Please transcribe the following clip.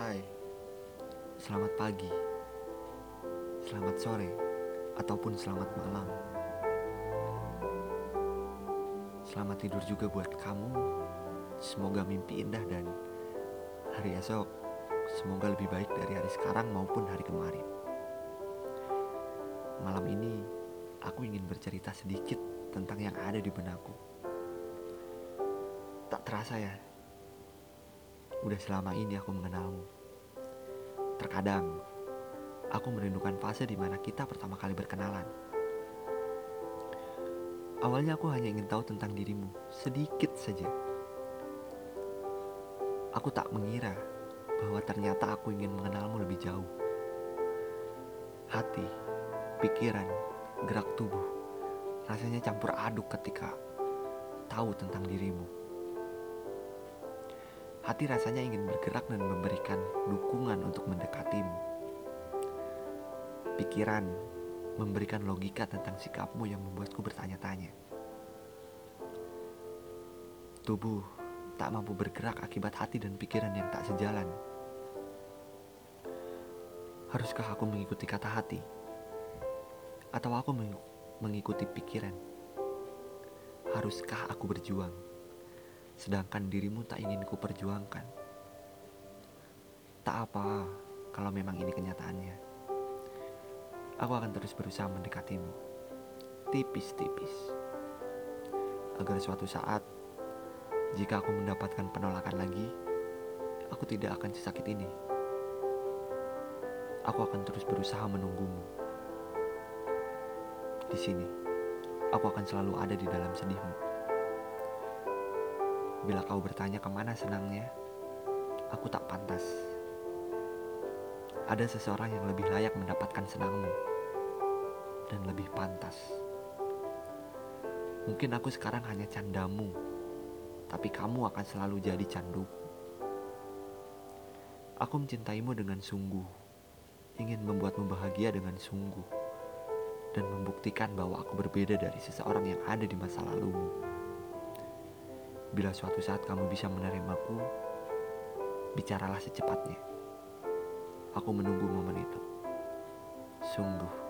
Hai, selamat pagi, selamat sore, ataupun selamat malam. Selamat tidur juga buat kamu. Semoga mimpi indah dan hari esok semoga lebih baik dari hari sekarang maupun hari kemarin. Malam ini aku ingin bercerita sedikit tentang yang ada di benakku. Tak terasa ya, udah selama ini aku mengenalmu. Terkadang, aku merindukan fase di mana kita pertama kali berkenalan. Awalnya aku hanya ingin tahu tentang dirimu, sedikit saja. Aku tak mengira bahwa ternyata aku ingin mengenalmu lebih jauh. Hati, pikiran, gerak tubuh, rasanya campur aduk ketika tahu tentang dirimu. Hati rasanya ingin bergerak dan memberikan dukungan untuk mendekatimu. Pikiran memberikan logika tentang sikapmu yang membuatku bertanya-tanya. Tubuh tak mampu bergerak akibat hati dan pikiran yang tak sejalan. Haruskah aku mengikuti kata hati? Atau aku mengikuti pikiran? Haruskah aku berjuang? Sedangkan dirimu tak ingin ku perjuangkan. Tak apa kalau memang ini kenyataannya. Aku akan terus berusaha mendekatimu. Tipis-tipis. Agar suatu saat, jika aku mendapatkan penolakan lagi, aku tidak akan sesakit ini. Aku akan terus berusaha menunggumu. Di sini, aku akan selalu ada di dalam sedihmu. Bila kau bertanya ke mana senangnya, aku tak pantas. Ada seseorang yang lebih layak mendapatkan senangmu dan lebih pantas. Mungkin aku sekarang hanya candamu, tapi kamu akan selalu jadi canduku. Aku mencintaimu dengan sungguh, ingin membuatmu bahagia dengan sungguh, dan membuktikan bahwa aku berbeda dari seseorang yang ada di masa lalumu. Bila suatu saat kamu bisa menerimaku, bicaralah secepatnya. Aku menunggu momen itu. Sungguh.